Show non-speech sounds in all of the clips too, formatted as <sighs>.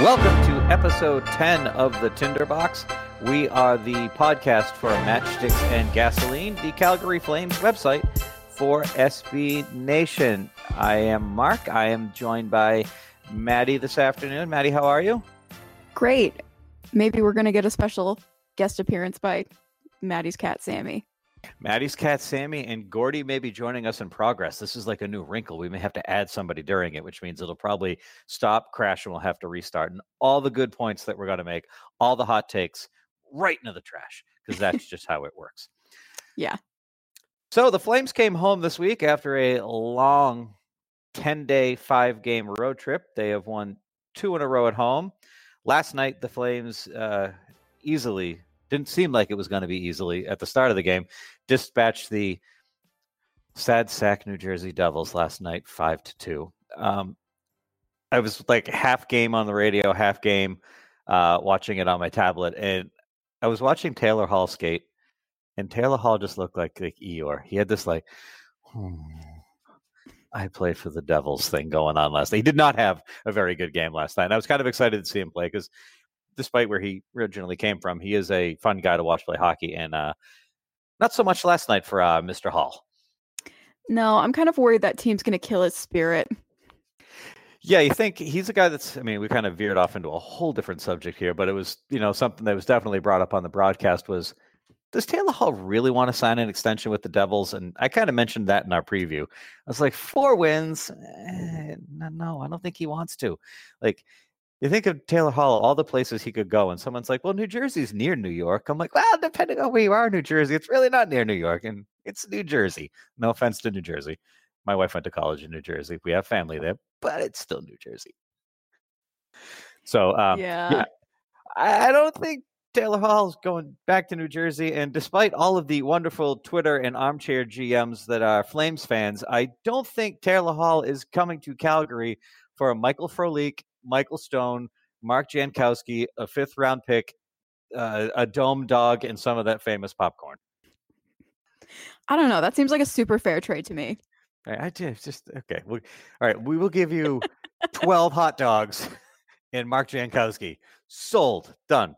Welcome to episode 10 of the Tinderbox. We are the podcast for Matchsticks and Gasoline, the Calgary Flames website for SB Nation. I am Mark. I am joined by Maddie this afternoon. Maddie, how are you? Great. Maybe we're going to get a special guest appearance by Maddie's cat, Sammy. Maddie's cat Sammy and Gordy may be joining us in progress. This is like a new wrinkle. We may have to add somebody during it, which means it'll probably stop, crash, and we'll have to restart. And all the good points that we're going to make, all the hot takes, right into the trash because that's just how it works. <laughs> Yeah. So the Flames came home this week after a long 10 day, five game road trip. They have won two in a row at home. Last night, the Flames uh, easily didn't seem like it was going to be easily at the start of the game. Dispatched the sad sack New Jersey Devils last night, five to two. Um, I was like half game on the radio, half game uh, watching it on my tablet, and I was watching Taylor Hall skate, and Taylor Hall just looked like like Eeyore. He had this like, "Hmm, <sighs> I play for the Devils thing going on last night. He did not have a very good game last night. I was kind of excited to see him play because despite where he originally came from, he is a fun guy to watch play hockey. And uh, not so much last night for uh, Mr. Hall. No, I'm kind of worried that team's going to kill his spirit. Yeah, you think he's a guy that's, I mean, we kind of veered off into a whole different subject here, but it was, you know, something that was definitely brought up on the broadcast was does Taylor Hall really want to sign an extension with the Devils? And I kind of mentioned that in our preview. I was like, four wins? Eh, no, no, I don't think he wants to. Like, you think of Taylor Hall, all the places he could go, and someone's like, well, New Jersey's near New York. I'm like, well, depending on where you are New Jersey, it's really not near New York, and it's New Jersey. No offense to New Jersey. My wife went to college in New Jersey. We have family there, but it's still New Jersey. So, um, yeah. I I don't think Taylor Hall's going back to New Jersey. And despite all of the wonderful Twitter and armchair GMs that are Flames fans, I don't think Taylor Hall is coming to Calgary for a Michael Frolik, Michael Stone, Mark Jankowski, a fifth round pick, uh, a dome dog, and some of that famous popcorn. I don't know. That seems like a super fair trade to me. I, I just, just okay. We, all right, we will give you twelve hot dogs <laughs> and Mark Jankowski. Sold, done.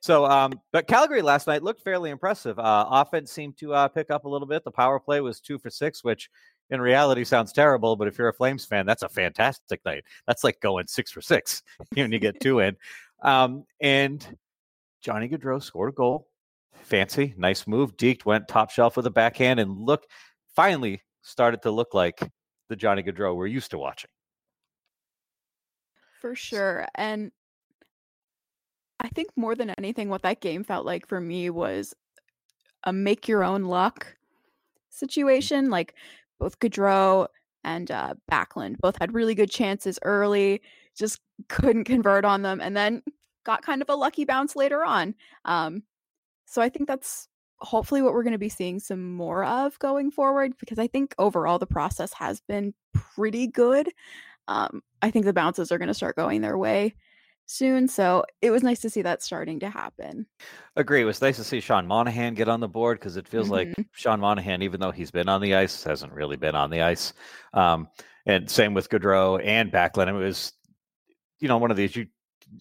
So, um, but Calgary last night looked fairly impressive. Uh, offense seemed to uh, pick up a little bit. The power play was two for six, which in reality sounds terrible. But if you're a Flames fan, that's a fantastic night. That's like going six for six <laughs> when you get two in. Um, and Johnny Gaudreau scored a goal. Fancy, nice move. Deked went top shelf with a backhand and look finally started to look like the Johnny Gaudreau we're used to watching. For sure. And I think more than anything, what that game felt like for me was a make your own luck situation. Like both Gaudreau and uh, Backlund both had really good chances early, just <laughs> couldn't convert on them, and then got kind of a lucky bounce later on. Um, so I think that's hopefully what we're going to be seeing some more of going forward because I think overall the process has been pretty good. Um, I think the bounces are going to start going their way soon. So it was nice to see that starting to happen. Agree. It was nice to see Sean Monahan get on the board because it feels like Mhm. Sean Monahan, even though he's been on the ice, hasn't really been on the ice. Um, and same with Gaudreau and Backlund. It was, you know, one of these you.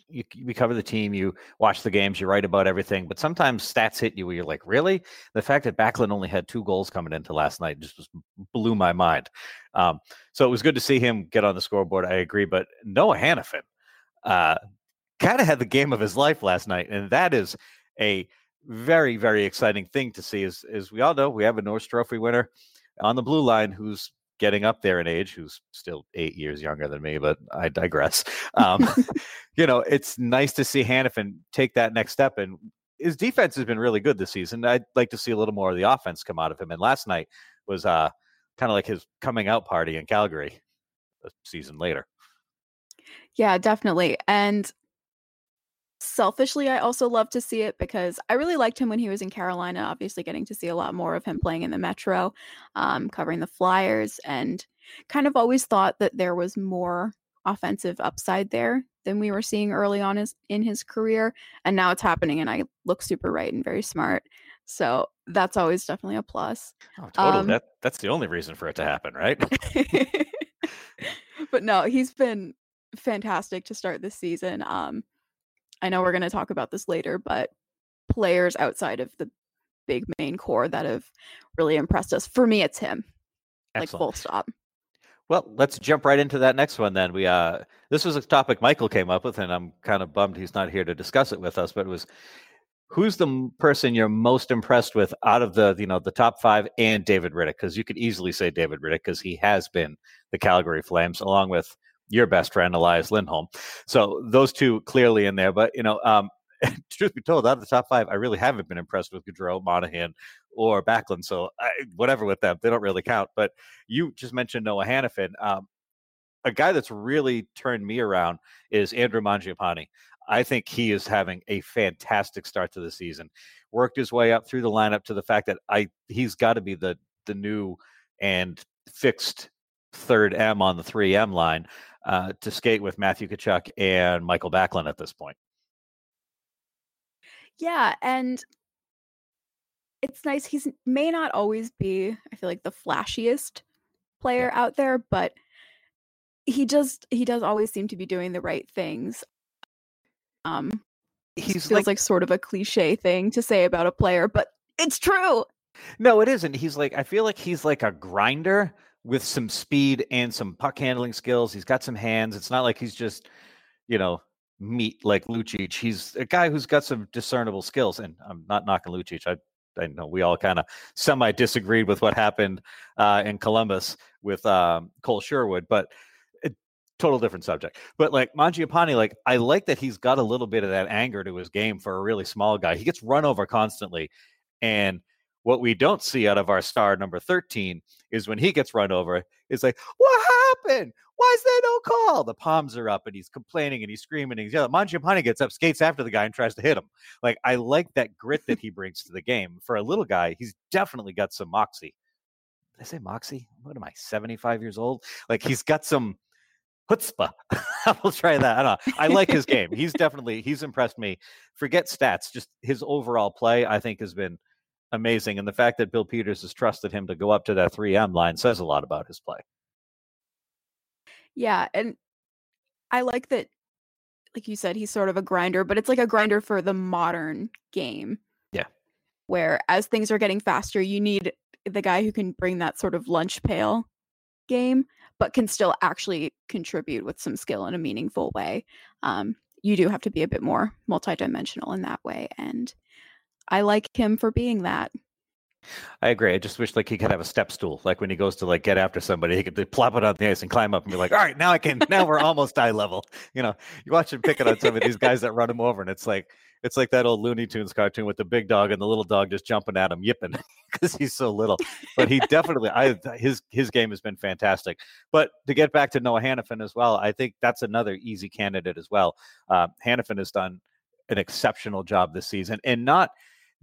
You, you cover the team, you watch the games, you write about everything, but sometimes stats hit you where you're like, really? The fact that Backlund only had two goals coming into last night just was, blew my mind. Um, so it was good to see him get on the scoreboard. I agree, but Noah Hanifin, uh, kind of had the game of his life last night, and that is a very very exciting thing to see. As as we all know, we have a Norris Trophy winner on the blue line who's getting up there in age, who's still eight years younger than me, but I digress. Um, <laughs> <laughs> you know, it's nice to see Hanifin take that next step, and his defense has been really good this season. I'd like to see a little more of the offense come out of him. And last night was uh kind of like his coming out party in Calgary a season later. Yeah, definitely. And selfishly, I also love to see it because I really liked him when he was in Carolina. Obviously, getting to see a lot more of him playing in the Metro, um, covering the Flyers, and kind of always thought that there was more offensive upside there than we were seeing early on his, in his career. And now it's happening, and I look super right and very smart. So that's always definitely a plus. Oh, totally. Um, that that's the only reason for it to happen, right? <laughs> but no, he's been fantastic to start this season. Um, I know we're going to talk about this later, but players outside of the big main core that have really impressed us. For me, it's him. Like Excellent. full stop. Well, let's jump right into that next one then. We uh this was a topic Michael came up with and I'm kind of bummed he's not here to discuss it with us, but it was who's the person you're most impressed with out of the, you know, the top 5 and David Rittich because you could easily say David Rittich because he has been the Calgary Flames along with your best friend Elias Lindholm. So those two clearly in there, but you know, um <laughs> truth be told, out of the top five, I really haven't been impressed with Gaudreau, Monahan, or Backlund. So I, whatever with them, they don't really count. But you just mentioned Noah Hanifin. Um, a guy that's really turned me around is Andrew Mangiapane. I think he is having a fantastic start to the season. Worked his way up through the lineup to the fact that I he's got to be the the new and fixed third M on the three M line uh, to skate with Matthew Tkachuk and Michael Backlund at this point. Yeah, and it's nice. He's may not always be, I feel like, the flashiest player out there, but he just he does always seem to be doing the right things. Um, He's feels like, like sort of a cliche thing to say about a player, but it's true. no, it isn't. He's like I feel like he's like a grinder with some speed and some puck handling skills. He's got some hands. It's not like he's just, you know, meat like Lucic. He's a guy who's got some discernible skills. And I'm not knocking Lucic. I I know we all kind of semi disagreed with what happened uh, in Columbus with um, Cole Sherwood, but it, total different subject. But like Mangiapane, like I like that he's got a little bit of that anger to his game for a really small guy. He gets run over constantly, and what we don't see out of our star number 13 is when he gets run over, it's like, what happened? Why is there no call? The palms are up and he's complaining and he's screaming and he's yelling. Mangiapane gets up, skates after the guy and tries to hit him. Like, I like that grit that <laughs> he brings to the game. For a little guy, he's definitely got some moxie. Did I say moxie? What am I, 75 years old? Like, he's got some chutzpah. <laughs> we'll try that. I don't know. I like his game. He's <laughs> definitely, he's impressed me. Forget stats, just his overall play, I think, has been amazing. And the fact that Bill Peters has trusted him to go up to that 3M line says a lot about his play. Yeah, and I like that like you said he's sort of a grinder, but it's like a grinder for the modern game. Yeah. Where as things are getting faster, you need the guy who can bring that sort of lunch pail game but can still actually contribute with some skill in a meaningful way. Um you do have to be a bit more multidimensional in that way and I like him for being that. I agree. I just wish like he could have a step stool. Like when he goes to like get after somebody, he could plop it on the ice and climb up and be like, "All right, now I can. Now we're almost eye level." You know, you watch him picking on some of these guys that run him over, and it's like it's like that old Looney Tunes cartoon with the big dog and the little dog just jumping at him, yipping <laughs> because he's so little. But he definitely, I his his game has been fantastic. But to get back to Noah Hanifin as well, I think that's another easy candidate as well. Uh, Hanifin has done an exceptional job this season, and not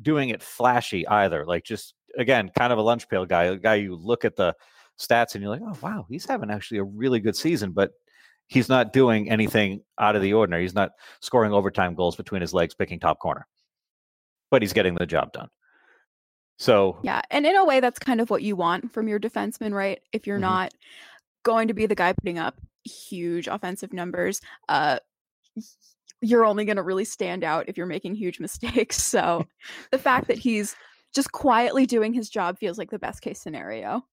doing it flashy either. Like just again, kind of a lunch pail guy, a guy you look at the stats and you're like, oh wow, he's having actually a really good season, but he's not doing anything out of the ordinary. He's not scoring overtime goals between his legs, picking top corner, but he's getting the job done. So Yeah, and in a way that's kind of what you want from your defenseman, right? If you're Mhm. not going to be the guy putting up huge offensive numbers, uh you're only going to really stand out if you're making huge mistakes. So the fact that he's just quietly doing his job feels like the best case scenario.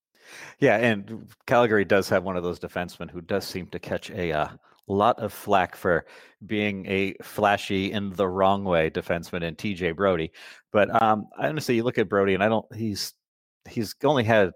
Yeah, and Calgary does have one of those defensemen who does seem to catch a uh, lot of flack for being a flashy in the wrong way defenseman in TJ Brodie. But um, honestly, you look at Brodie, and I don't. He's he's only had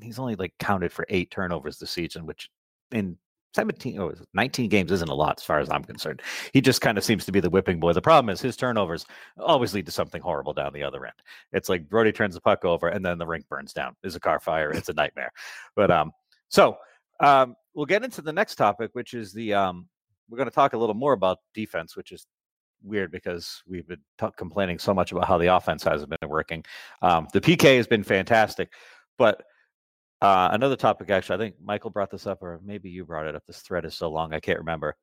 he's only like counted for eight turnovers this season, which in 17 oh, 19 games isn't a lot as far as I'm concerned. He just kind of seems to be the whipping boy. The problem is his turnovers always lead to something horrible down the other end. It's like Brodie turns the puck over and then the rink burns down. Is a car fire. It's a nightmare. But um, so um, we'll get into the next topic, which is the um, we're going to talk a little more about defense, which is weird because we've been t- complaining so much about how the offense hasn't been working. Um, the PK has been fantastic, but uh, another topic, actually, I think Michael brought this up, or maybe you brought it up. This thread is so long, I can't remember.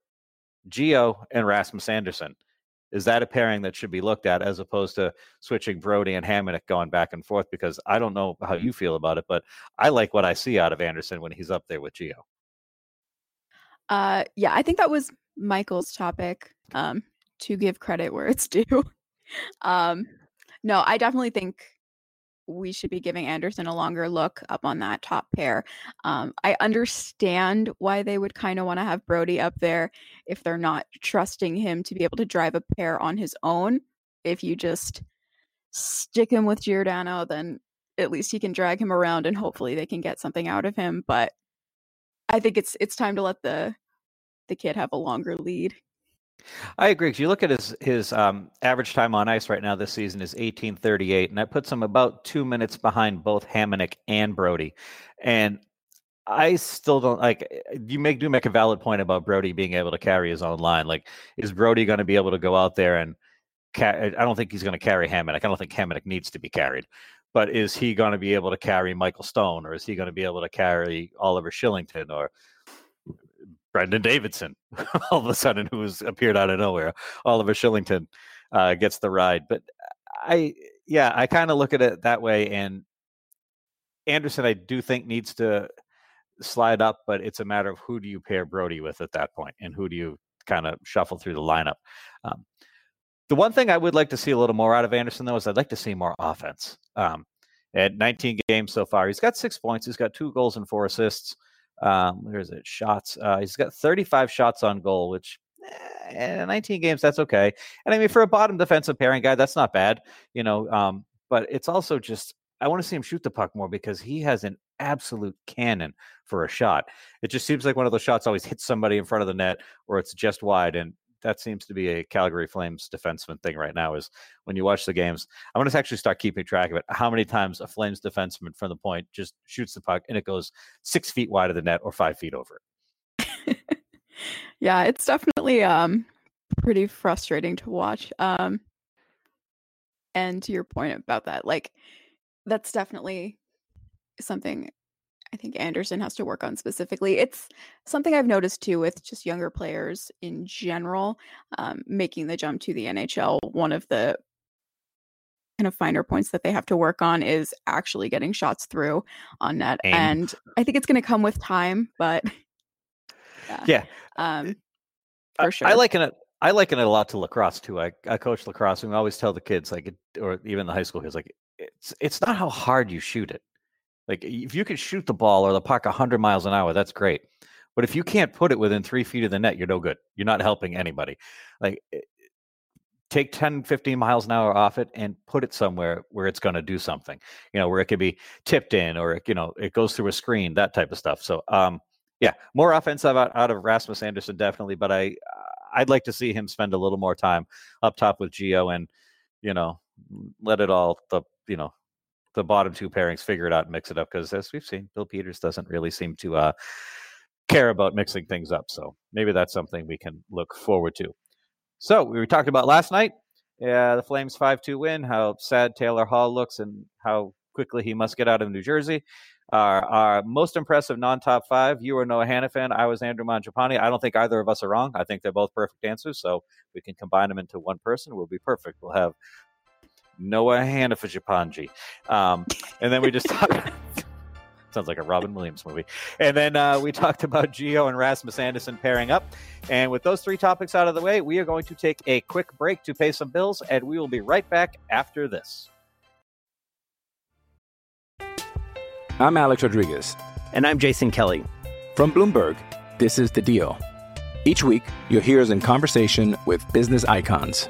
Geo and Rasmus Andersson. Is that a pairing that should be looked at as opposed to switching Brodie and Hamonic going back and forth? Because I don't know how you feel about it, but I like what I see out of Andersson when he's up there with Geo. Uh, yeah, I think that was Michael's topic. Um, to give credit where it's <laughs> due. um, no, I definitely think we should be giving Andersson a longer look up on that top pair. Um, I understand why they would kind of want to have Brodie up there if they're not trusting him to be able to drive a pair on his own. If you just stick him with Giordano, then at least he can drag him around and hopefully they can get something out of him. But I think it's it's time to let the the kid have a longer lead. I agree. Because you look at his his um, average time on ice right now this season is eighteen thirty eight, and that puts him about two minutes behind both Hamonic and Brodie. And I still don't like. Eh, you make do make a valid point about Brodie being able to carry his own line. Like, is Brodie going to be able to go out there and? Ca- I don't think he's going to carry Hamonic. I don't think Hamonic needs to be carried. But is he going to be able to carry Michael Stone, or is he going to be able to carry Oliver Kylington, or Brandon Davidson, <laughs> all of a sudden, who's appeared out of nowhere. Oliver Kylington uh, gets the ride. But I, yeah, I kind of look at it that way. And Andersson, I do think needs to slide up, but it's a matter of who do you pair Brodie with at that point, and who do you kind of shuffle through the lineup. Um, the one thing I would like to see a little more out of Andersson, though, is I'd like to see more offense. Um, at 19 games so far, he's got six points. He's got two goals and four assists. Um, where's it? Shots. Uh, he's got 35 shots on goal, which eh, 19 games, that's okay. And I mean, for a bottom defensive pairing guy, that's not bad, you know. Um, but it's also just I want to see him shoot the puck more because he has an absolute cannon for a shot. It just seems like one of those shots always hits somebody in front of the net or it's just wide. And that seems to be a Calgary Flames defenseman thing right now. Is when you watch the games, I want to actually start keeping track of it. How many times a Flames defenseman from the point just shoots the puck and it goes six feet wide of the net or five feet over <laughs> yeah, it's definitely um pretty frustrating to watch. Um, and to your point about that, like that's definitely something I think Andersson has to work on specifically. It's something I've noticed too with just younger players in general, um, making the jump to the NHL. One of the kind of finer points that they have to work on is actually getting shots through on net. Aim. And I think it's going to come with time, but <laughs> yeah. yeah. Um, for sure. I, I liken it. I liken it a lot to lacrosse too. I, I coach lacrosse and we always tell the kids like, or even the high school kids, like, it's it's not how hard you shoot it. Like if you can shoot the ball or the puck 100 miles an hour, that's great. But if you can't put it within three feet of the net, you're no good. You're not helping anybody. Like take 10, 15 miles an hour off it and put it somewhere where it's going to do something, you know, where it could be tipped in or, you know, it goes through a screen, that type of stuff. So, um, yeah, more offensive out, out of Rasmus Andersson, definitely. But I, I'd like to see him spend a little more time up top with Geo and, you know, let it all, the, you know, the bottom two pairings, figure it out and mix it up. Because as we've seen, Bill Peters doesn't really seem to uh, care about mixing things up. So maybe that's something we can look forward to. So we talked about last night, yeah, the Flames 5 2 win, how sad Taylor Hall looks and how quickly he must get out of New Jersey. Our, our most impressive non top five, you were Noah Hanifin, I was Andrew Mangiapane. I don't think either of us are wrong. I think they're both perfect answers. So we can combine them into one person. We'll be perfect. We'll have Noah Hanafajapanji. Um, and then we just talked. <laughs> sounds like a Robin Williams movie. And then uh, we talked about Geo and Rasmus Andersson pairing up. And with those three topics out of the way, we are going to take a quick break to pay some bills, and we will be right back after this. I'm Alex Rodriguez. And I'm Jason Kelly. From Bloomberg, this is The Deal. Each week, you'll hear us in conversation with business icons.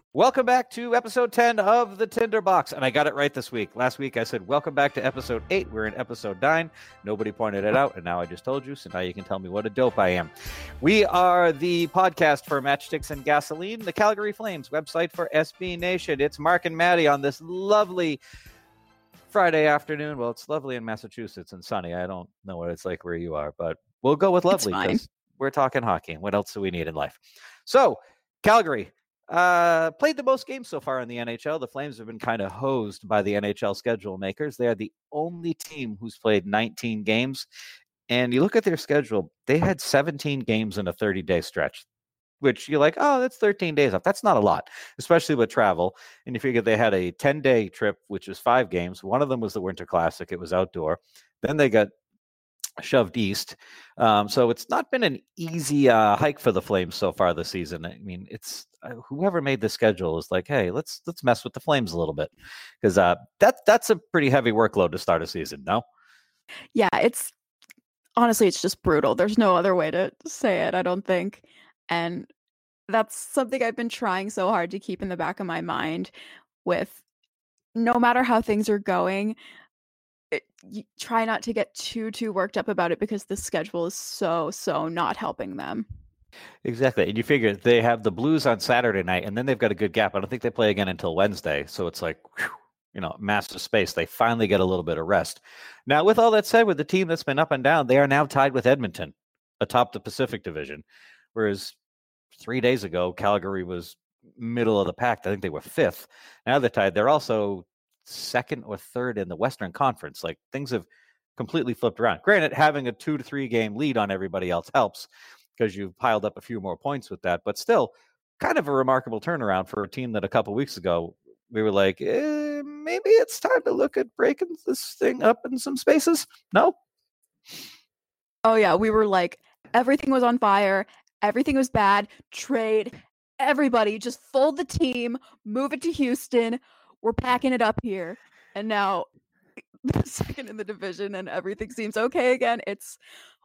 Welcome back to episode 10 of the Tinderbox. And I got it right this week. Last week I said, Welcome back to episode 8. We're in episode 9. Nobody pointed it out. And now I just told you. So now you can tell me what a dope I am. We are the podcast for Matchsticks and Gasoline, the Calgary Flames website for SB Nation. It's Mark and Maddie on this lovely Friday afternoon. Well, it's lovely in Massachusetts and sunny. I don't know what it's like where you are, but we'll go with lovely because we're talking hockey. What else do we need in life? So, Calgary uh, played the most games so far in the NHL. The Flames have been kind of hosed by the NHL schedule makers. They are the only team who's played 19 games. And you look at their schedule, they had 17 games in a 30 day stretch, which you're like, oh, that's 13 days off. That's not a lot, especially with travel. And you figure they had a 10 day trip, which was five games. One of them was the Winter Classic, it was outdoor. Then they got shoved east. Um, so it's not been an easy uh, hike for the Flames so far this season. I mean, it's uh, whoever made the schedule is like, hey, let's let's mess with the Flames a little bit because uh, that that's a pretty heavy workload to start a season. No, Yeah, it's honestly, it's just brutal. There's no other way to say it, I don't think. And that's something I've been trying so hard to keep in the back of my mind with no matter how things are going, Eh, it, you try not to get too too worked up about it because the schedule is so so not helping them. exactly. And you figure they have the Blues on Saturday night, and then they've got a good gap. I don't think they play again until Wednesday. So it's like, whew, you know, massive space. They finally get a little bit of rest. Now, with all that said, with the team that's been up and down, they are now tied with Edmonton atop the Pacific Division, whereas three days ago Calgary was middle of the pack. I think they were fifth. Now they're tied. They're also second or third in the Western Conference. Like things have completely flipped around. Granted, having a two to three game lead on everybody else helps because you've piled up a few more points with that. But still, kind of a remarkable turnaround for a team that a couple weeks ago we were like, eh, maybe it's time to look at breaking this thing up in some spaces. No, Oh yeah, we were like everything was on fire, everything was bad, trade everybody just fold the team, move it to Houston. We're packing it up here. And now <laughs> second in the division and everything seems okay again. It's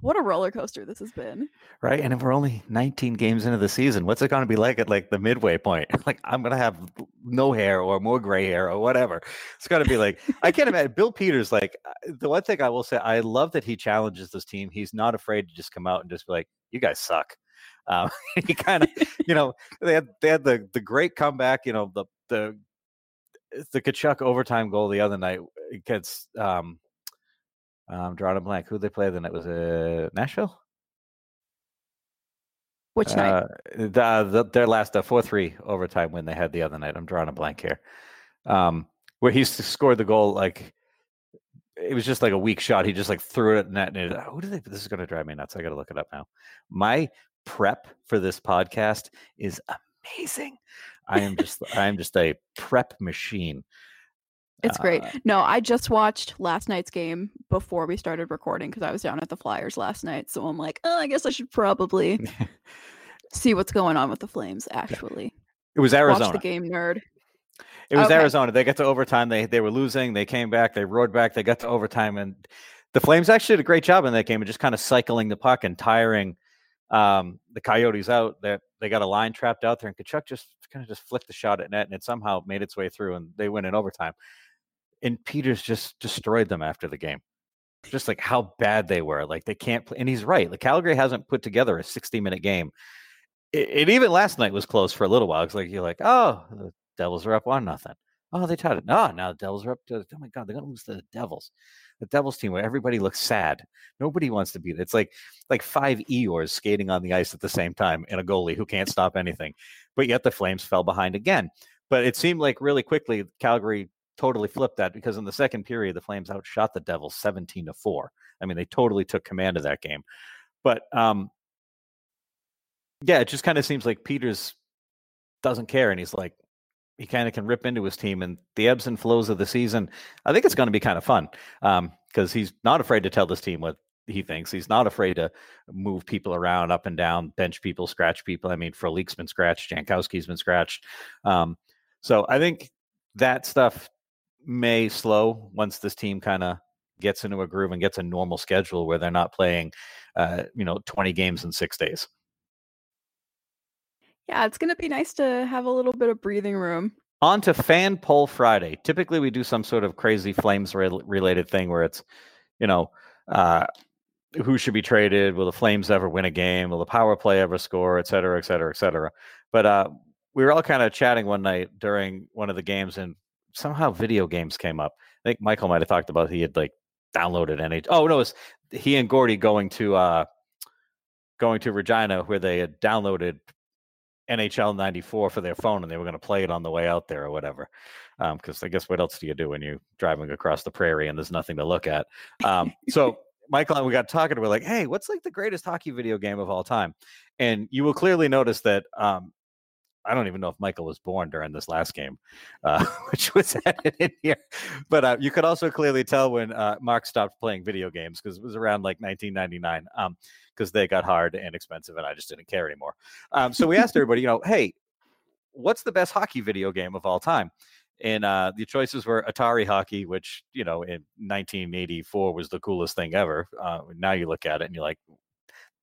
what a roller coaster this has been. right? And if we're only 19 games into the season, what's it going to be like at like the midway point? <laughs> Like I'm going to have no hair or more gray hair or whatever. It's going to be like I can't imagine. Bill Peters, like uh, the one thing I will say, I love that he challenges this team. He's not afraid to just come out and just be like, "You guys suck." Um, <laughs> he kind of, you know, they had they had the the great comeback. You know, the the the Tkachuk overtime goal the other night against um, um drawing a blank. Who they play then? It was uh, Nashville. Which night? Uh, the, the, their last uh, four three overtime win they had the other night. I'm drawing a blank here. Um, where he scored the goal like it was just like a weak shot. He just like threw it in net. And it, who did they? This is going to drive me nuts. I got to look it up now. My prep for this podcast is amazing. I am just I am just a prep machine. It's great. Uh, No, I just watched last night's game before we started recording because I was down at the Flyers last night. So I'm like, oh, I guess I should probably <laughs> see what's going on with the Flames. Actually, It was watch Arizona. the game, nerd. It was Okay. Arizona. They got to overtime. They they were losing. They came back. They roared back. They got to overtime, and the Flames actually did a great job in that game of just kind of cycling the puck and tiring um, the Coyotes out. That they got a line trapped out there, and Tkachuk just kind of just flicked the shot at net, and it somehow made its way through, and they win in overtime. And Peters just destroyed them after the game. Just like how bad they were. Like they can't play. And he's right. Like Calgary hasn't put together a 60 minute game. It, it even last night was close for a little while. It's like you're like, oh, the Devils are up one nothing. Oh, they tied it. No, now the Devils are up to. Oh my God, they're gonna lose to the Devils. The Devils team where everybody looks sad. Nobody wants to be there. It's like like five Eeyores skating on the ice at the same time and a goalie who can't stop anything. But yet the Flames fell behind again. But it seemed like really quickly Calgary totally flipped that because in the second period the Flames outshot the Devils 17 to 4. I mean, they totally took command of that game. But um yeah, it just kind of seems like Peters doesn't care and he's like he kind of can rip into his team and the ebbs and flows of the season. I think it's going to be kind of fun because um, he's not afraid to tell this team what he thinks. He's not afraid to move people around, up and down, bench people, scratch people. I mean, Frolik's been scratched, Jankowski's been scratched. Um, so I think that stuff may slow once this team kind of gets into a groove and gets a normal schedule where they're not playing, uh, you know, 20 games in six days. Yeah, it's going to be nice to have a little bit of breathing room. On to Fan Poll Friday. Typically, we do some sort of crazy Flames related thing where it's, you know, uh, who should be traded? Will the Flames ever win a game? Will the power play ever score? Et cetera, et cetera, et cetera. But uh, we were all kind of chatting one night during one of the games, and somehow video games came up. I think Michael might have talked about he had like downloaded NH. Oh no, it was he and Gordy going to uh, going to Regina where they had downloaded NHL 94 for their phone and they were going to play it on the way out there or whatever. Because um, I guess what else do you do when you're driving across the prairie and there's nothing to look at? Um, so <laughs> Michael and we got talking. We're like, hey, what's like the greatest hockey video game of all time? And you will clearly notice that um, I don't even know if Michael was born during this last game, uh, <laughs> which was added in here. But uh, you could also clearly tell when uh, Mark stopped playing video games because it was around like 1999 because um, they got hard and expensive, and I just didn't care anymore. Um, so we asked everybody, you know, hey, what's the best hockey video game of all time? And uh, the choices were Atari Hockey, which you know in 1984 was the coolest thing ever. Uh, now you look at it and you're like,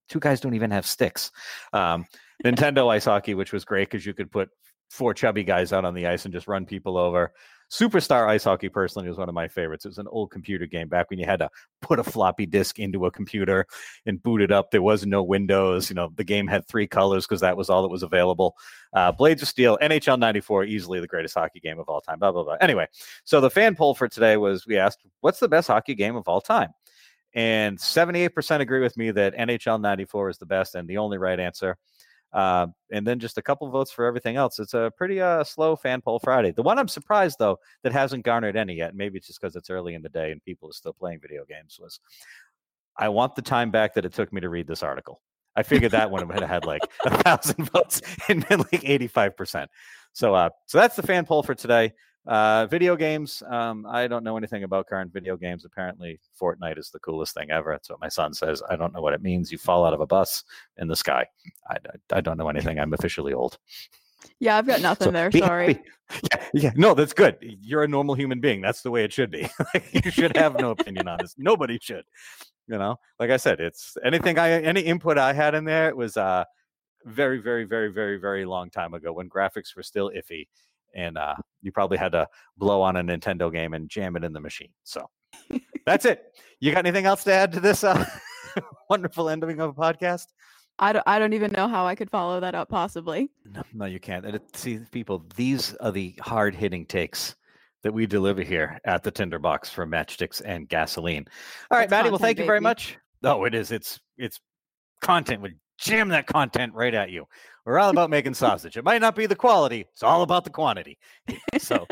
two guys don't even have sticks. Um, Nintendo Ice Hockey, which was great because you could put four chubby guys out on the ice and just run people over. Superstar Ice Hockey personally was one of my favorites. It was an old computer game back when you had to put a floppy disk into a computer and boot it up. There was no Windows. You know, the game had three colors because that was all that was available. Uh, Blades of Steel, NHL 94, easily the greatest hockey game of all time. Blah, blah, blah. Anyway, so the fan poll for today was we asked, what's the best hockey game of all time? And 78% agree with me that NHL 94 is the best and the only right answer. Uh, and then just a couple votes for everything else. It's a pretty uh, slow fan poll Friday. The one I'm surprised though that hasn't garnered any yet, maybe it's just because it's early in the day and people are still playing video games, was I want the time back that it took me to read this article. I figured that one would have had like a thousand <laughs> votes and been like 85%. So uh so that's the fan poll for today. Uh, video games. Um, I don't know anything about current video games. Apparently, Fortnite is the coolest thing ever. That's what my son says. I don't know what it means. You fall out of a bus in the sky. I, I, I don't know anything. I'm officially old. Yeah, I've got <laughs> nothing so there. Sorry. Yeah, yeah, no, that's good. You're a normal human being. That's the way it should be. <laughs> you should have no opinion on this. Nobody should. You know, like I said, it's anything I any input I had in there it was uh very, very, very, very, very long time ago when graphics were still iffy and uh, you probably had to blow on a Nintendo game and jam it in the machine. So <laughs> that's it. You got anything else to add to this uh, <laughs> wonderful ending of a podcast? I don't, I don't even know how I could follow that up possibly. No, no you can't. See, people, these are the hard hitting takes that we deliver here at the Tinderbox for matchsticks and gasoline. All right, Maddie. Well, thank you very much. No, it is. It's it's content. We jam that content right at you. We're all about making sausage. It might not be the quality, it's all about the quantity. So,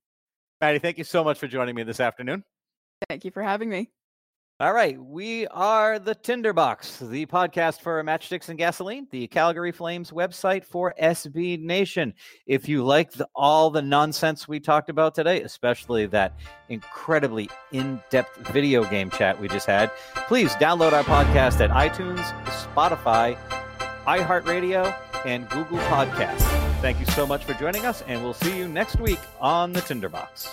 <laughs> Maddie, thank you so much for joining me this afternoon. Thank you for having me. All right, we are the Tinderbox, the podcast for Matchsticks and Gasoline, the Calgary Flames website for SB Nation. If you like the, all the nonsense we talked about today, especially that incredibly in-depth video game chat we just had, please download our podcast at iTunes, Spotify, iHeartRadio, and Google Podcasts. Thank you so much for joining us, and we'll see you next week on the Tinderbox.